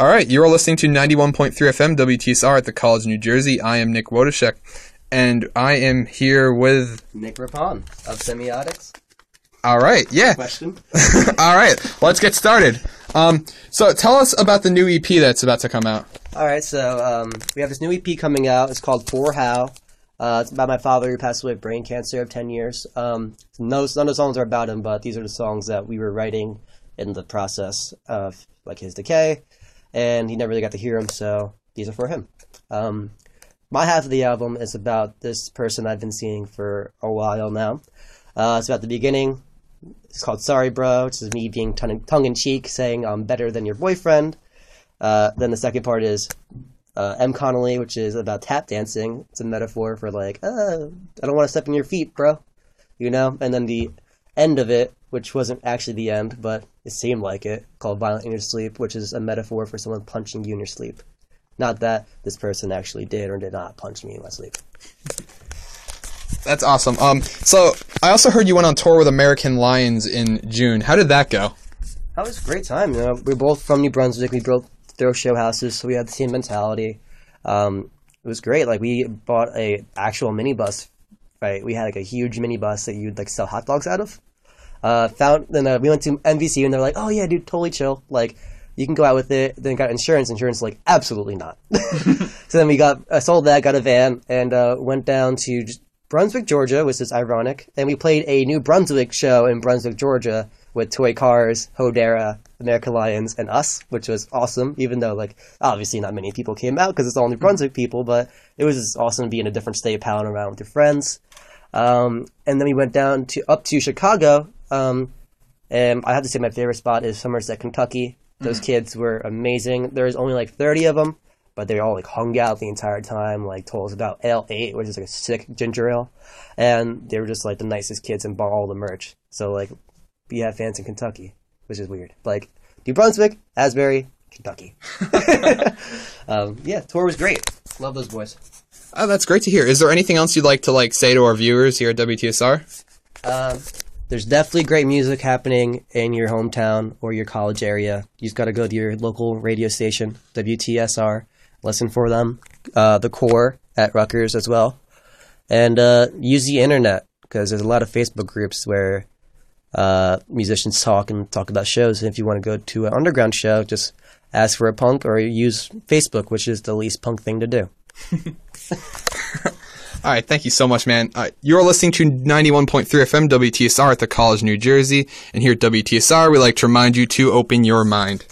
All right, you're listening to 91.3 FM WTSR at the College of New Jersey. I am Nick Wodashek, and I am here with. Nick Rapon of Semiotics. All right, yeah. Question. All right, let's get started. Um, so tell us about the new EP that's about to come out. All right, so um, we have this new EP coming out. It's called For How. Uh, it's about my father who passed away of brain cancer of 10 years. Um, no, none of the songs are about him, but these are the songs that we were writing in the process of like his decay, and he never really got to hear them, so these are for him. Um, my half of the album is about this person I've been seeing for a while now. Uh, it's about the beginning. It's called Sorry Bro, which is me being tongue in cheek, saying I'm better than your boyfriend. Uh, then the second part is uh, M. Connolly, which is about tap dancing. It's a metaphor for like, uh, I don't want to step in your feet, bro. You know? And then the end of it, which wasn't actually the end, but it seemed like it, called Violent in Your Sleep, which is a metaphor for someone punching you in your sleep. Not that this person actually did or did not punch me in my sleep. That's awesome. Um, so I also heard you went on tour with American Lions in June. How did that go? That was a great time. You know, we're both from New Brunswick. We both throw show houses, so we had the same mentality. Um, it was great. Like we bought a actual minibus. Right, we had like a huge minibus that you'd like sell hot dogs out of. Uh, found then uh, we went to MVC and they're like, "Oh yeah, dude, totally chill. Like you can go out with it." Then got insurance. Insurance like absolutely not. so then we got uh, sold that, got a van, and uh, went down to Brunswick, Georgia, which is ironic. And we played a New Brunswick show in Brunswick, Georgia, with Toy Cars, Hodera, American Lions, and us, which was awesome. Even though, like, obviously not many people came out because it's all New Brunswick people, but it was just awesome to be in a different state, palling around with your friends. Um, and then we went down to up to Chicago. Um, and I have to say, my favorite spot is Somerset, Kentucky. Those mm. kids were amazing. There's only like 30 of them, but they all like hung out the entire time. Like told us about Ale Eight, which is like a sick ginger ale, and they were just like the nicest kids and bought all the merch. So like we have fans in Kentucky, which is weird. Like New Brunswick, Asbury, Kentucky. um, yeah, tour was great. Love those boys. Oh, that's great to hear. Is there anything else you'd like to like say to our viewers here at WTSR? Um, there's definitely great music happening in your hometown or your college area. You just got to go to your local radio station, WTSR, listen for them. Uh, the core at Rutgers as well, and uh, use the internet because there's a lot of Facebook groups where uh, musicians talk and talk about shows. And if you want to go to an underground show, just ask for a punk or use Facebook, which is the least punk thing to do. All right, thank you so much, man. Uh, you're listening to 91.3 FM WTSR at the College, New Jersey, and here at WTSR, we like to remind you to open your mind.